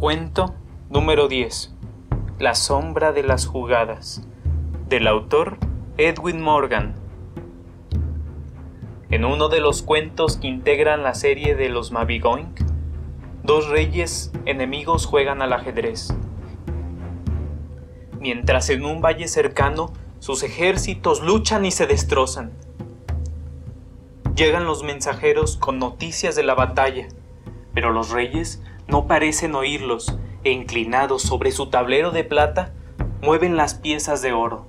Cuento número 10. La sombra de las jugadas. Del autor Edwin Morgan. En uno de los cuentos que integran la serie de los Mavigoink, dos reyes enemigos juegan al ajedrez. Mientras en un valle cercano sus ejércitos luchan y se destrozan. Llegan los mensajeros con noticias de la batalla, pero los reyes no parecen oírlos e inclinados sobre su tablero de plata, mueven las piezas de oro.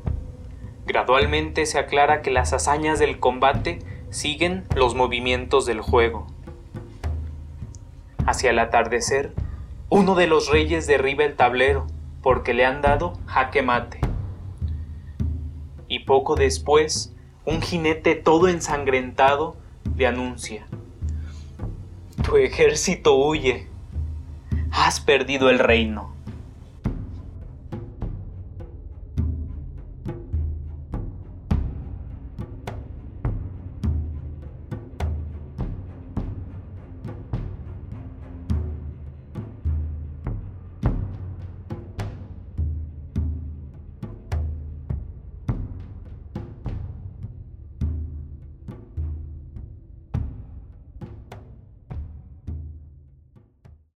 Gradualmente se aclara que las hazañas del combate siguen los movimientos del juego. Hacia el atardecer, uno de los reyes derriba el tablero porque le han dado jaque mate. Y poco después, un jinete todo ensangrentado le anuncia. Tu ejército huye. Has perdido el reino.